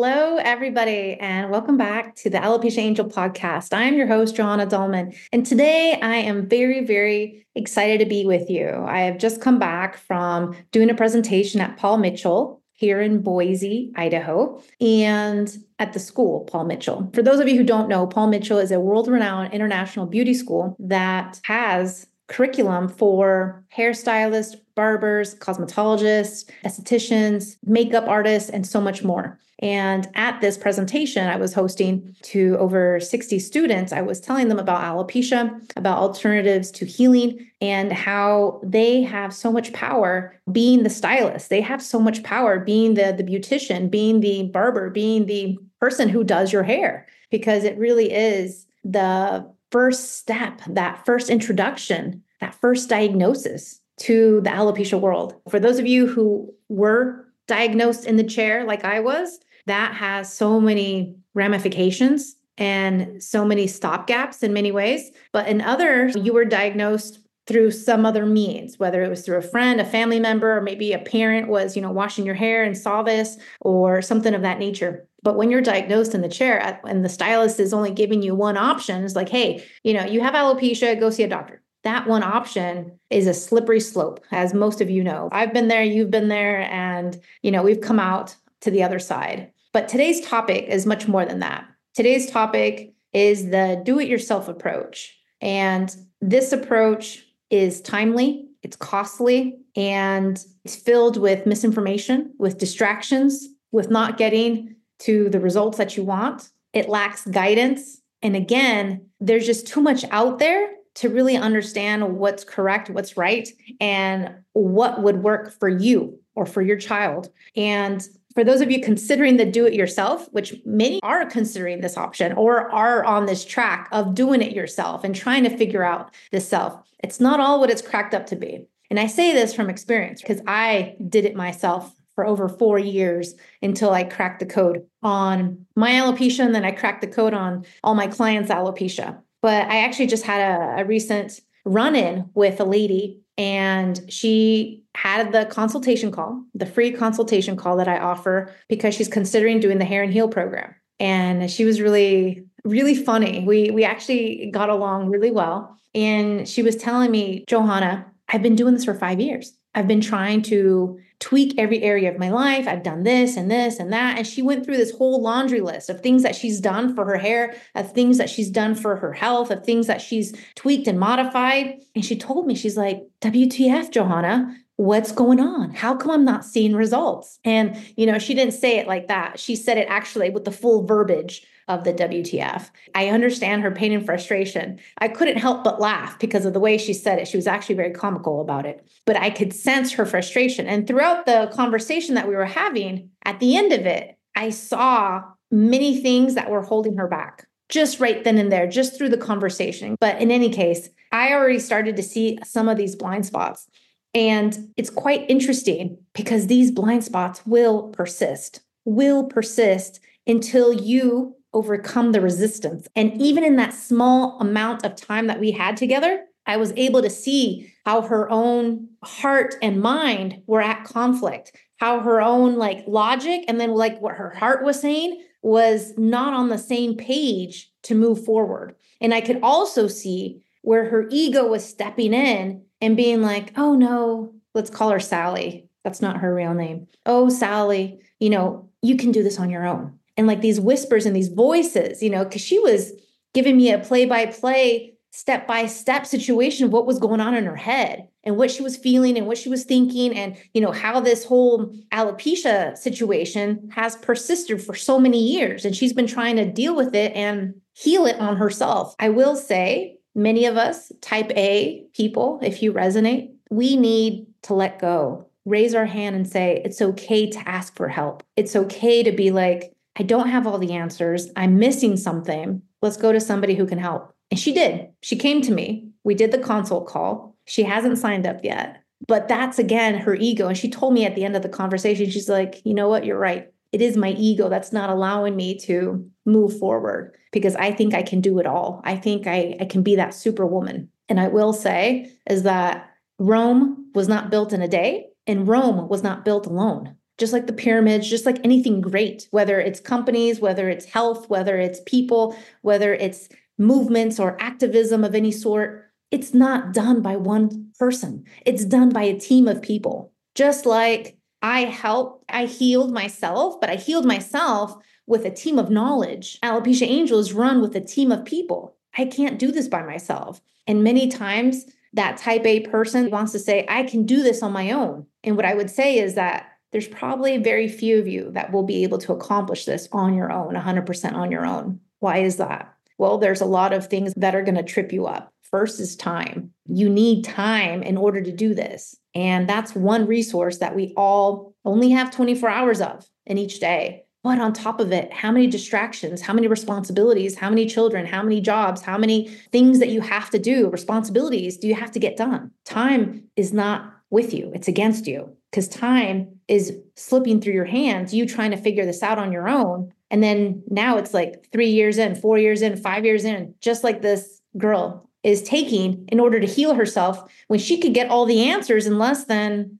Hello, everybody, and welcome back to the Alopecia Angel podcast. I'm your host, Johanna Dolman, and today I am very, very excited to be with you. I have just come back from doing a presentation at Paul Mitchell here in Boise, Idaho, and at the school, Paul Mitchell. For those of you who don't know, Paul Mitchell is a world renowned international beauty school that has curriculum for hairstylists, barbers, cosmetologists, estheticians, makeup artists, and so much more. And at this presentation I was hosting to over 60 students, I was telling them about alopecia, about alternatives to healing, and how they have so much power being the stylist. They have so much power being the, the beautician, being the barber, being the person who does your hair, because it really is the first step, that first introduction, that first diagnosis to the alopecia world. For those of you who were diagnosed in the chair like I was, that has so many ramifications and so many stopgaps in many ways. But in others, you were diagnosed through some other means, whether it was through a friend, a family member, or maybe a parent was, you know, washing your hair and saw this or something of that nature. But when you're diagnosed in the chair and the stylist is only giving you one option, it's like, hey, you know, you have alopecia, go see a doctor. That one option is a slippery slope, as most of you know. I've been there, you've been there, and, you know, we've come out to the other side. But today's topic is much more than that. Today's topic is the do it yourself approach. And this approach is timely, it's costly, and it's filled with misinformation, with distractions, with not getting to the results that you want. It lacks guidance. And again, there's just too much out there to really understand what's correct, what's right, and what would work for you or for your child. And for those of you considering the do it yourself, which many are considering this option or are on this track of doing it yourself and trying to figure out this self, it's not all what it's cracked up to be. And I say this from experience because I did it myself for over four years until I cracked the code on my alopecia. And then I cracked the code on all my clients' alopecia. But I actually just had a, a recent run in with a lady and she had the consultation call, the free consultation call that I offer because she's considering doing the hair and heal program. And she was really, really funny. We we actually got along really well. And she was telling me, Johanna, I've been doing this for five years. I've been trying to tweak every area of my life. I've done this and this and that. And she went through this whole laundry list of things that she's done for her hair, of things that she's done for her health, of things that she's tweaked and modified. And she told me, she's like, WTF, Johanna, what's going on? How come I'm not seeing results? And, you know, she didn't say it like that. She said it actually with the full verbiage of the WTF. I understand her pain and frustration. I couldn't help but laugh because of the way she said it. She was actually very comical about it, but I could sense her frustration. And throughout the conversation that we were having, at the end of it, I saw many things that were holding her back just right then and there, just through the conversation. But in any case, I already started to see some of these blind spots. And it's quite interesting because these blind spots will persist, will persist until you overcome the resistance. And even in that small amount of time that we had together, I was able to see how her own heart and mind were at conflict, how her own like logic and then like what her heart was saying was not on the same page to move forward. And I could also see where her ego was stepping in and being like, oh no, let's call her Sally. That's not her real name. Oh, Sally, you know, you can do this on your own and like these whispers and these voices, you know, because she was giving me a play by play, step by step situation of what was going on in her head and what she was feeling and what she was thinking and you know how this whole alopecia situation has persisted for so many years and she's been trying to deal with it and heal it on herself i will say many of us type a people if you resonate we need to let go raise our hand and say, it's okay to ask for help. It's okay to be like, I don't have all the answers. I'm missing something. Let's go to somebody who can help. And she did. She came to me. We did the consult call. She hasn't signed up yet. But that's again her ego. And she told me at the end of the conversation, she's like, you know what? You're right. It is my ego that's not allowing me to move forward because I think I can do it all. I think I, I can be that superwoman. And I will say is that Rome was not built in a day, and Rome was not built alone. Just like the pyramids, just like anything great, whether it's companies, whether it's health, whether it's people, whether it's movements or activism of any sort, it's not done by one person. It's done by a team of people. Just like I helped, I healed myself, but I healed myself with a team of knowledge. Alopecia Angel is run with a team of people. I can't do this by myself. And many times, that type A person wants to say, I can do this on my own. And what I would say is that there's probably very few of you that will be able to accomplish this on your own, 100% on your own. Why is that? Well, there's a lot of things that are going to trip you up. First is time. You need time in order to do this. And that's one resource that we all only have 24 hours of in each day. But on top of it, how many distractions, how many responsibilities, how many children, how many jobs, how many things that you have to do, responsibilities do you have to get done? Time is not with you, it's against you because time is slipping through your hands, you trying to figure this out on your own. And then now it's like three years in, four years in, five years in, just like this girl is taking in order to heal herself when she could get all the answers in less than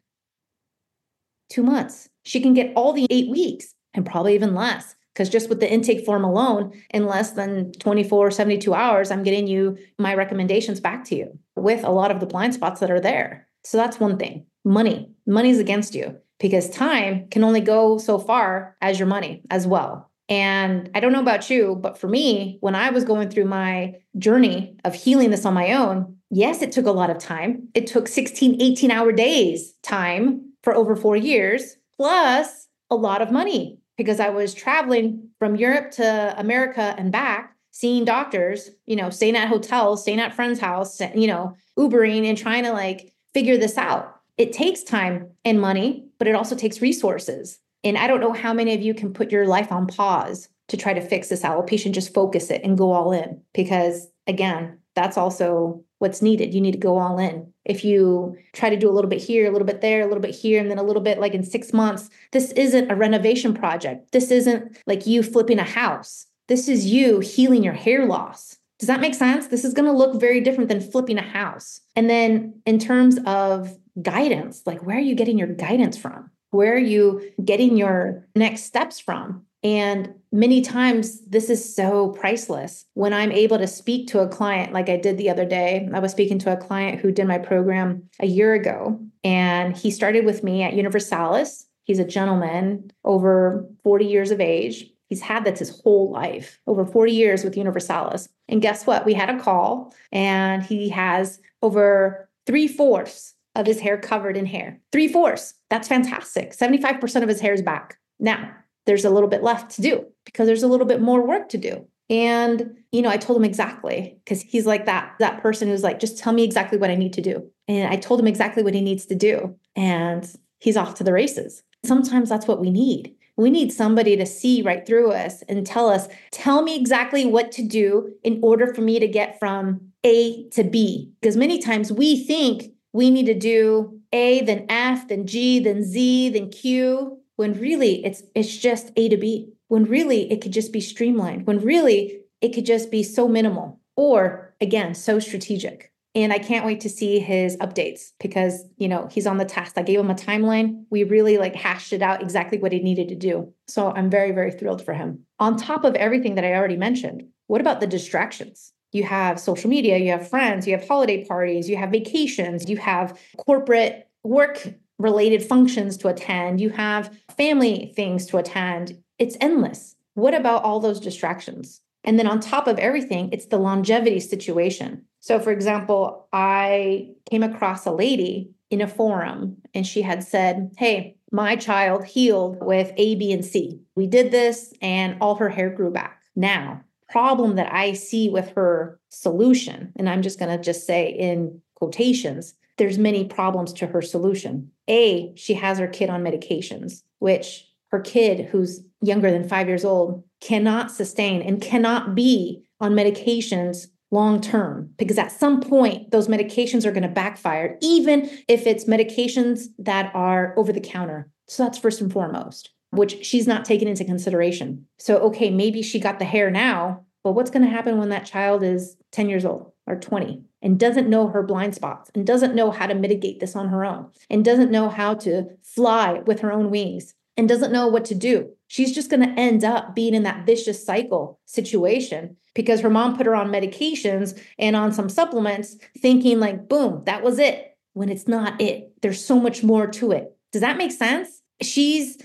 two months. She can get all the eight weeks and probably even less. Because just with the intake form alone, in less than 24, 72 hours, I'm getting you my recommendations back to you with a lot of the blind spots that are there. So that's one thing. Money, money's against you because time can only go so far as your money as well. And I don't know about you, but for me, when I was going through my journey of healing this on my own, yes, it took a lot of time. It took 16, 18 hour days time for over four years, plus a lot of money because I was traveling from Europe to America and back, seeing doctors, you know, staying at hotels, staying at friends' house, you know, Ubering and trying to like figure this out. It takes time and money, but it also takes resources. And I don't know how many of you can put your life on pause to try to fix this alopecia, just focus it and go all in. Because again, that's also what's needed. You need to go all in. If you try to do a little bit here, a little bit there, a little bit here, and then a little bit like in six months, this isn't a renovation project. This isn't like you flipping a house. This is you healing your hair loss. Does that make sense? This is going to look very different than flipping a house. And then in terms of guidance, like where are you getting your guidance from? Where are you getting your next steps from? And many times this is so priceless. When I'm able to speak to a client, like I did the other day, I was speaking to a client who did my program a year ago, and he started with me at Universalis. He's a gentleman over 40 years of age. He's had that his whole life, over 40 years with Universalis. And guess what? We had a call, and he has over three fourths of his hair covered in hair. Three fourths. That's fantastic. 75% of his hair is back. Now, there's a little bit left to do because there's a little bit more work to do. And, you know, I told him exactly because he's like that, that person who's like, just tell me exactly what I need to do. And I told him exactly what he needs to do. And he's off to the races. Sometimes that's what we need. We need somebody to see right through us and tell us, tell me exactly what to do in order for me to get from A to B. Because many times we think we need to do A, then F, then G, then Z, then Q, when really it's it's just A to B. When really it could just be streamlined. When really it could just be so minimal or again, so strategic. And I can't wait to see his updates because, you know, he's on the task. I gave him a timeline. We really like hashed it out exactly what he needed to do. So I'm very, very thrilled for him. On top of everything that I already mentioned, what about the distractions? you have social media, you have friends, you have holiday parties, you have vacations, you have corporate work related functions to attend, you have family things to attend. It's endless. What about all those distractions? And then on top of everything, it's the longevity situation. So, for example, I came across a lady in a forum and she had said, Hey, my child healed with A, B, and C. We did this and all her hair grew back. Now, problem that I see with her solution, and I'm just going to just say in quotations, there's many problems to her solution. A, she has her kid on medications, which her kid who's younger than 5 years old cannot sustain and cannot be on medications long term because at some point those medications are going to backfire even if it's medications that are over the counter. So that's first and foremost which she's not taken into consideration. So okay maybe she got the hair now but what's going to happen when that child is 10 years old or 20 and doesn't know her blind spots and doesn't know how to mitigate this on her own and doesn't know how to fly with her own wings and doesn't know what to do she's just going to end up being in that vicious cycle situation because her mom put her on medications and on some supplements, thinking like, boom, that was it, when it's not it. There's so much more to it. Does that make sense? She's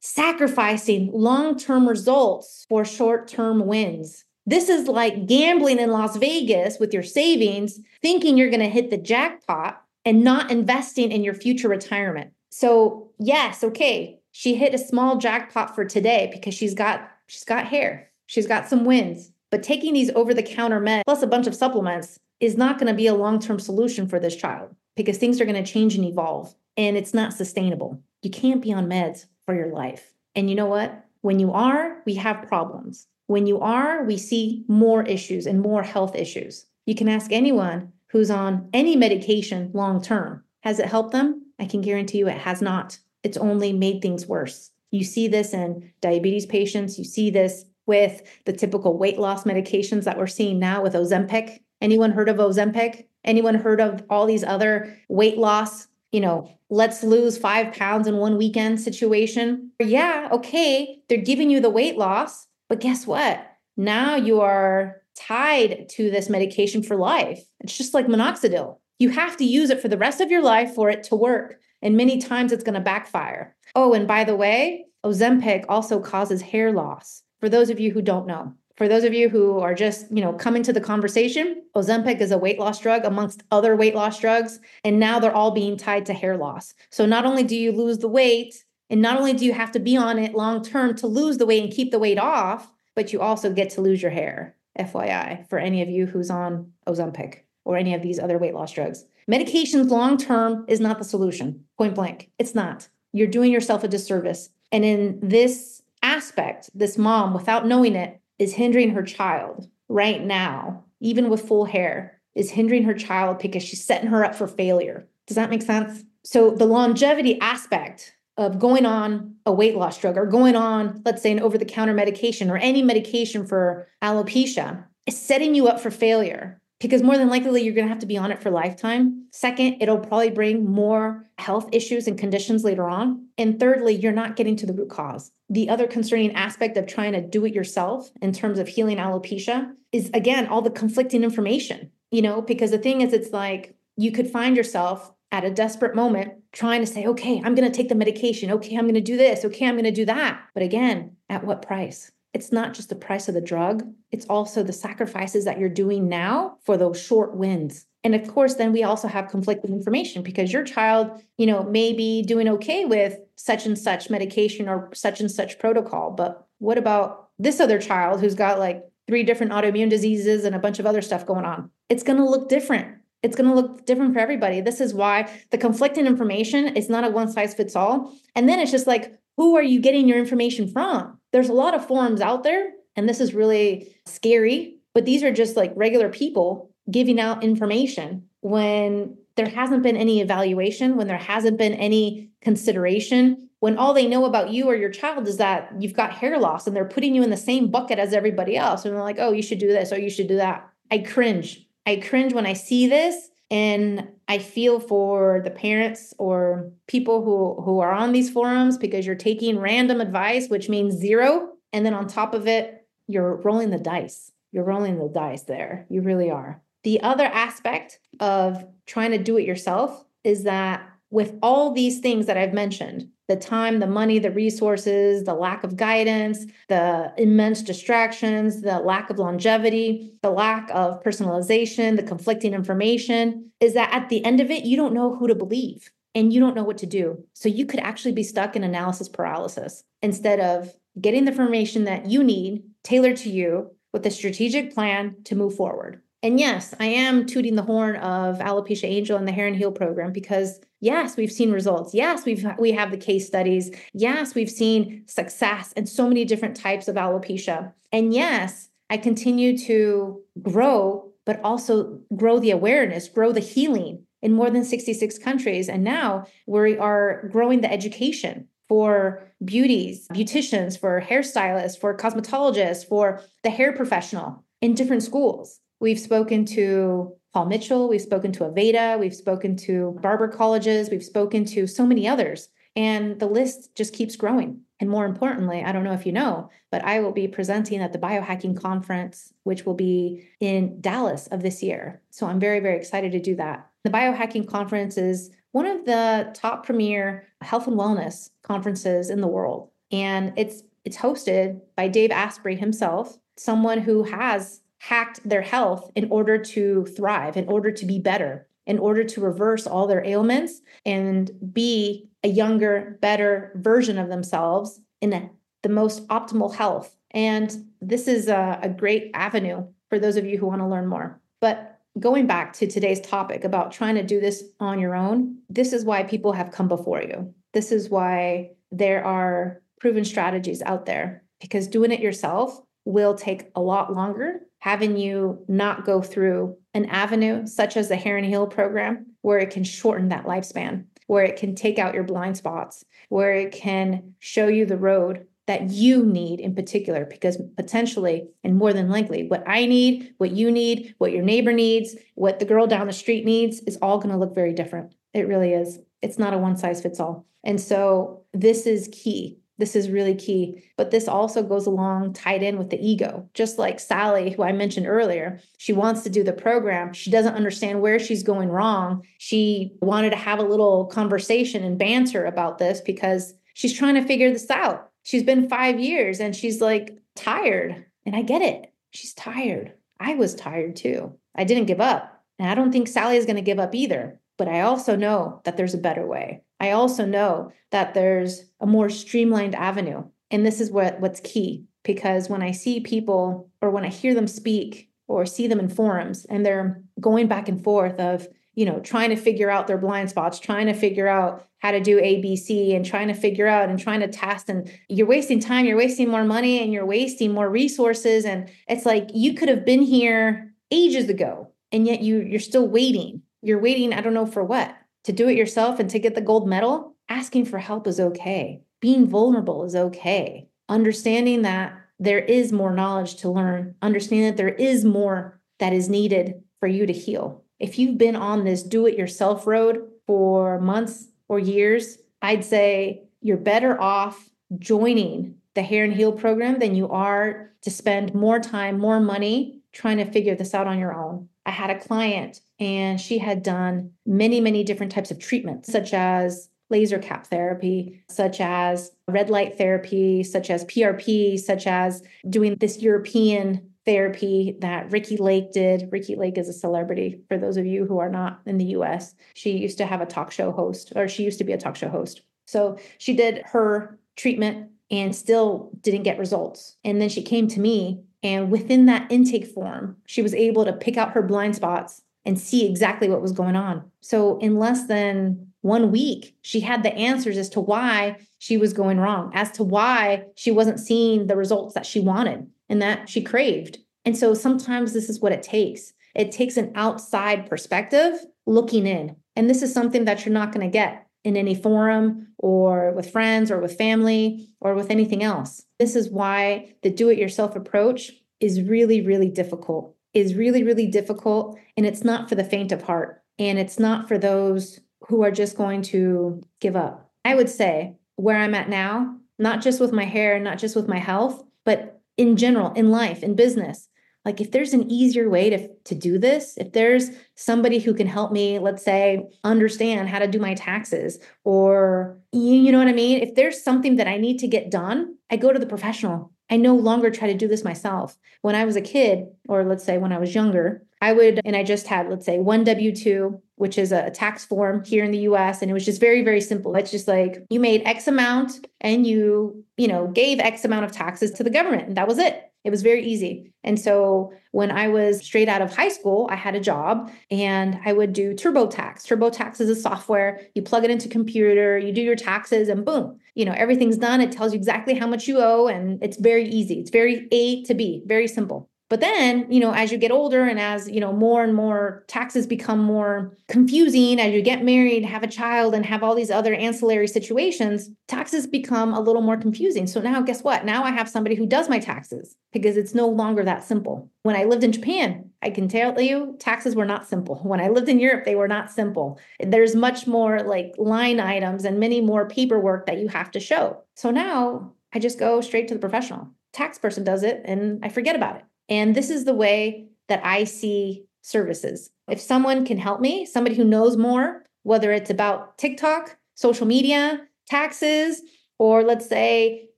sacrificing long term results for short term wins. This is like gambling in Las Vegas with your savings, thinking you're going to hit the jackpot and not investing in your future retirement. So, yes, okay, she hit a small jackpot for today because she's got she's got hair. She's got some wins. But taking these over the counter meds plus a bunch of supplements is not going to be a long term solution for this child because things are going to change and evolve and it's not sustainable. You can't be on meds for your life. And you know what? When you are, we have problems. When you are, we see more issues and more health issues. You can ask anyone who's on any medication long term. Has it helped them? I can guarantee you it has not. It's only made things worse. You see this in diabetes patients, you see this with the typical weight loss medications that we're seeing now with Ozempic. Anyone heard of Ozempic? Anyone heard of all these other weight loss, you know, let's lose five pounds in one weekend situation? Yeah, okay, they're giving you the weight loss, but guess what? Now you are tied to this medication for life. It's just like minoxidil. You have to use it for the rest of your life for it to work. And many times it's going to backfire. Oh, and by the way, Ozempic also causes hair loss for those of you who don't know. For those of you who are just, you know, coming to the conversation, Ozempic is a weight loss drug amongst other weight loss drugs, and now they're all being tied to hair loss. So not only do you lose the weight, and not only do you have to be on it long term to lose the weight and keep the weight off, but you also get to lose your hair. FYI, for any of you who's on Ozempic or any of these other weight loss drugs. Medications long term is not the solution, point blank. It's not. You're doing yourself a disservice. And in this aspect, this mom, without knowing it, is hindering her child right now, even with full hair, is hindering her child because she's setting her up for failure. Does that make sense? So, the longevity aspect of going on a weight loss drug or going on, let's say, an over the counter medication or any medication for alopecia is setting you up for failure because more than likely you're going to have to be on it for lifetime. Second, it'll probably bring more health issues and conditions later on. And thirdly, you're not getting to the root cause. The other concerning aspect of trying to do it yourself in terms of healing alopecia is again all the conflicting information, you know, because the thing is, it's like you could find yourself at a desperate moment trying to say, okay, I'm going to take the medication. Okay, I'm going to do this. Okay, I'm going to do that. But again, at what price? It's not just the price of the drug, it's also the sacrifices that you're doing now for those short wins. And of course, then we also have conflicting information because your child, you know, may be doing okay with such and such medication or such and such protocol. But what about this other child who's got like three different autoimmune diseases and a bunch of other stuff going on? It's going to look different. It's going to look different for everybody. This is why the conflicting information is not a one size fits all. And then it's just like, who are you getting your information from? There's a lot of forums out there, and this is really scary, but these are just like regular people giving out information when there hasn't been any evaluation, when there hasn't been any consideration, when all they know about you or your child is that you've got hair loss and they're putting you in the same bucket as everybody else. And they're like, oh, you should do this or you should do that. I cringe. I cringe when I see this and I feel for the parents or people who who are on these forums because you're taking random advice, which means zero, and then on top of it, you're rolling the dice. You're rolling the dice there. You really are. The other aspect of trying to do it yourself is that with all these things that I've mentioned, the time, the money, the resources, the lack of guidance, the immense distractions, the lack of longevity, the lack of personalization, the conflicting information is that at the end of it, you don't know who to believe and you don't know what to do. So you could actually be stuck in analysis paralysis instead of getting the information that you need tailored to you with a strategic plan to move forward. And yes, I am tooting the horn of Alopecia Angel and the Hair and Heal program because yes, we've seen results. Yes, we've we have the case studies. Yes, we've seen success in so many different types of alopecia. And yes, I continue to grow, but also grow the awareness, grow the healing in more than 66 countries. And now we are growing the education for beauties, beauticians, for hairstylists, for cosmetologists, for the hair professional in different schools. We've spoken to Paul Mitchell, we've spoken to Aveda, we've spoken to barber colleges, we've spoken to so many others. And the list just keeps growing. And more importantly, I don't know if you know, but I will be presenting at the Biohacking Conference, which will be in Dallas of this year. So I'm very, very excited to do that. The Biohacking Conference is one of the top premier health and wellness conferences in the world. And it's it's hosted by Dave Asprey himself, someone who has hacked their health in order to thrive, in order to be better, in order to reverse all their ailments and be a younger, better version of themselves in a, the most optimal health. And this is a, a great avenue for those of you who want to learn more. But going back to today's topic about trying to do this on your own, this is why people have come before you. This is why there are proven strategies out there because doing it yourself will take a lot longer having you not go through an avenue such as the and Heal program, where it can shorten that lifespan, where it can take out your blind spots, where it can show you the road that you need in particular, because potentially and more than likely, what I need, what you need, what your neighbor needs, what the girl down the street needs is all going to look very different. It really is. It's not a one size fits all. And so this is key this is really key. But this also goes along tied in with the ego. Just like Sally, who I mentioned earlier, she wants to do the program. She doesn't understand where she's going wrong. She wanted to have a little conversation and banter about this because she's trying to figure this out. She's been five years and she's like tired. And I get it. She's tired. I was tired too. I didn't give up. And I don't think Sally is going to give up either. But I also know that there's a better way. I also know that there's a more streamlined avenue. And this is what, what's key because when I see people or when I hear them speak or see them in forums and they're going back and forth of, you know, trying to figure out their blind spots, trying to figure out how to do ABC and trying to figure out and trying to test. And you're wasting time, you're wasting more money, and you're wasting more resources. And it's like you could have been here ages ago, and yet you you're still waiting. You're waiting, I don't know for what to do it yourself and to get the gold medal, asking for help is okay. Being vulnerable is okay. Understanding that there is more knowledge to learn, understanding that there is more that is needed for you to heal. If you've been on this do it yourself road for months or years, I'd say you're better off joining the Hair and Heal program than you are to spend more time, more money trying to figure this out on your own. I had a client and she had done many, many different types of treatments, such as laser cap therapy, such as red light therapy, such as PRP, such as doing this European therapy that Ricki Lake did. Ricki Lake is a celebrity for those of you who are not in the US. She used to have a talk show host, or she used to be a talk show host. So she did her treatment and still didn't get results. And then she came to me and within that intake form, she was able to pick out her blind spots and see exactly what was going on. So, in less than one week, she had the answers as to why she was going wrong, as to why she wasn't seeing the results that she wanted and that she craved. And so, sometimes this is what it takes it takes an outside perspective looking in. And this is something that you're not going to get in any forum or with friends or with family or with anything else. This is why the do it yourself approach is really, really difficult, is really, really difficult. And it's not for the faint of heart. And it's not for those who are just going to give up. I would say where I'm at now, not just with my hair, not just with my health, but in general, in life, in business, like if there's an easier way to, to do this if there's somebody who can help me let's say understand how to do my taxes or you, you know what i mean if there's something that i need to get done i go to the professional i no longer try to do this myself when i was a kid or let's say when i was younger i would and i just had let's say one w2 which is a tax form here in the US. And it was just very, very simple. It's just like you made X amount and you, you know, gave X amount of taxes to the government. And that was it. It was very easy. And so when I was straight out of high school, I had a job and I would do TurboTax. TurboTax is a software. You plug it into computer, you do your taxes and boom, you know, everything's done. It tells you exactly how much you owe and it's very easy. It's very A to B, very simple. But then, you know, as you get older and as, you know, more and more taxes become more confusing, as you get married, have a child, and have all these other ancillary situations, taxes become a little more confusing. So now, guess what? Now I have somebody who does my taxes because it's no longer that simple. When I lived in Japan, I can tell you taxes were not simple. When I lived in Europe, they were not simple. There's much more like line items and many more paperwork that you have to show. So now I just go straight to the professional. Tax person does it and I forget about it. And this is the way that I see services. If someone can help me, somebody who knows more, whether it's about TikTok, social media, taxes, or let's say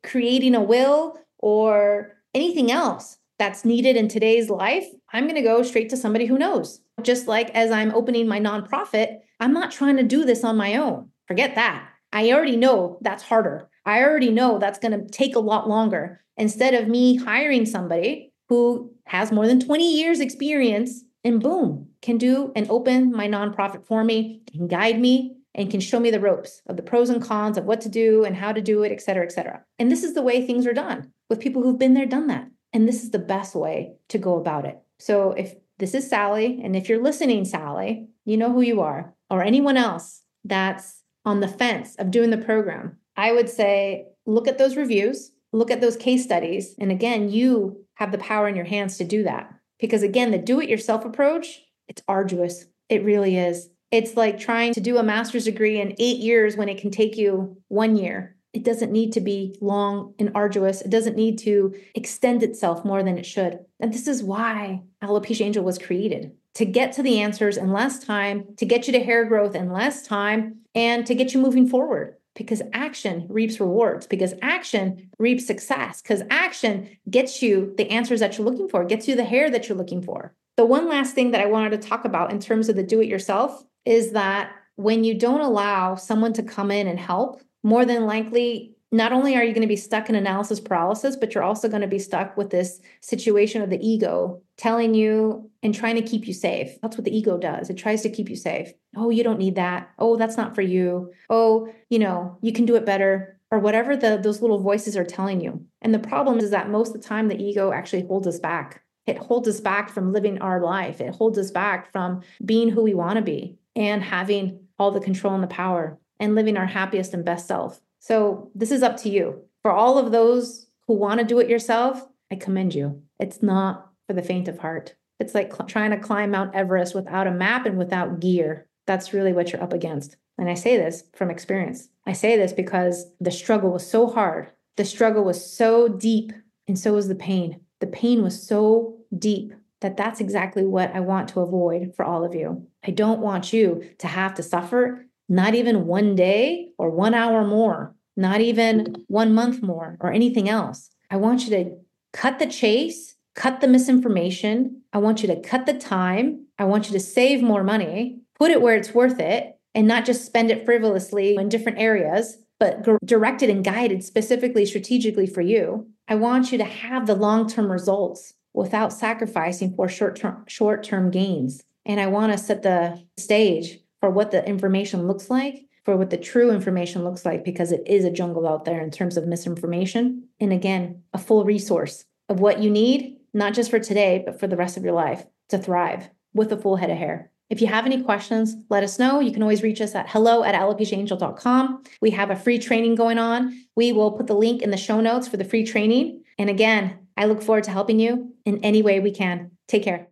creating a will or anything else that's needed in today's life, I'm going to go straight to somebody who knows. Just like as I'm opening my nonprofit, I'm not trying to do this on my own. Forget that. I already know that's harder. I already know that's going to take a lot longer. Instead of me hiring somebody who has more than 20 years experience and boom, can do and open my nonprofit for me, can guide me and can show me the ropes of the pros and cons of what to do and how to do it, et cetera, et cetera. And this is the way things are done with people who've been there, done that. And this is the best way to go about it. So if this is Sally, and if you're listening, Sally, you know who you are, or anyone else that's on the fence of doing the program, I would say look at those reviews, look at those case studies. And again, you have the power in your hands to do that. Because again, the do it yourself approach, it's arduous. It really is. It's like trying to do a master's degree in eight years when it can take you one year. It doesn't need to be long and arduous. It doesn't need to extend itself more than it should. And this is why Alopecia Angel was created to get to the answers in less time, to get you to hair growth in less time, and to get you moving forward because action reaps rewards, because action reaps success, because action gets you the answers that you're looking for, gets you the hair that you're looking for. The one last thing that I wanted to talk about in terms of the do it yourself is that when you don't allow someone to come in and help, more than likely not only are you going to be stuck in analysis paralysis, but you're also going to be stuck with this situation of the ego telling you and trying to keep you safe. That's what the ego does. It tries to keep you safe. Oh, you don't need that. Oh, that's not for you. Oh, you know, you can do it better or whatever the those little voices are telling you. And the problem is that most of the time the ego actually holds us back. It holds us back from living our life. It holds us back from being who we want to be and having all the control and the power and living our happiest and best self. So this is up to you. For all of those who want to do it yourself, I commend you. It's not for the faint of heart. It's like cl- trying to climb Mount Everest without a map and without gear. That's really what you're up against. And I say this from experience. I say this because the struggle was so hard. The struggle was so deep, and so was the pain. The pain was so deep that that's exactly what I want to avoid for all of you. I don't want you to have to suffer not even one day or one hour more, not even one month more or anything else. I want you to cut the chase, cut the misinformation. I want you to cut the time. I want you to save more money, put it where it's worth it, and not just spend it frivolously in different areas, but directed and guided specifically strategically for you. I want you to have the long-term results without sacrificing for short-term short-term gains. And I want to set the stage for what the information looks like, for what the true information looks like, because it is a jungle out there in terms of misinformation. And again, a full resource of what you need, not just for today, but for the rest of your life to thrive with a full head of hair. If you have any questions, let us know. You can always reach us at hello at alopeciaangel.com. We have a free training going on. We will put the link in the show notes for the free training. And again, I look forward to helping you in any way we can. Take care.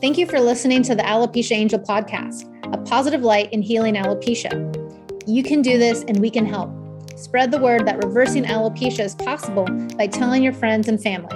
Thank you for listening to the Alopecia Angel podcast, a positive light in healing alopecia. You can do this and we can help. Spread the word that reversing alopecia is possible by telling your friends and family.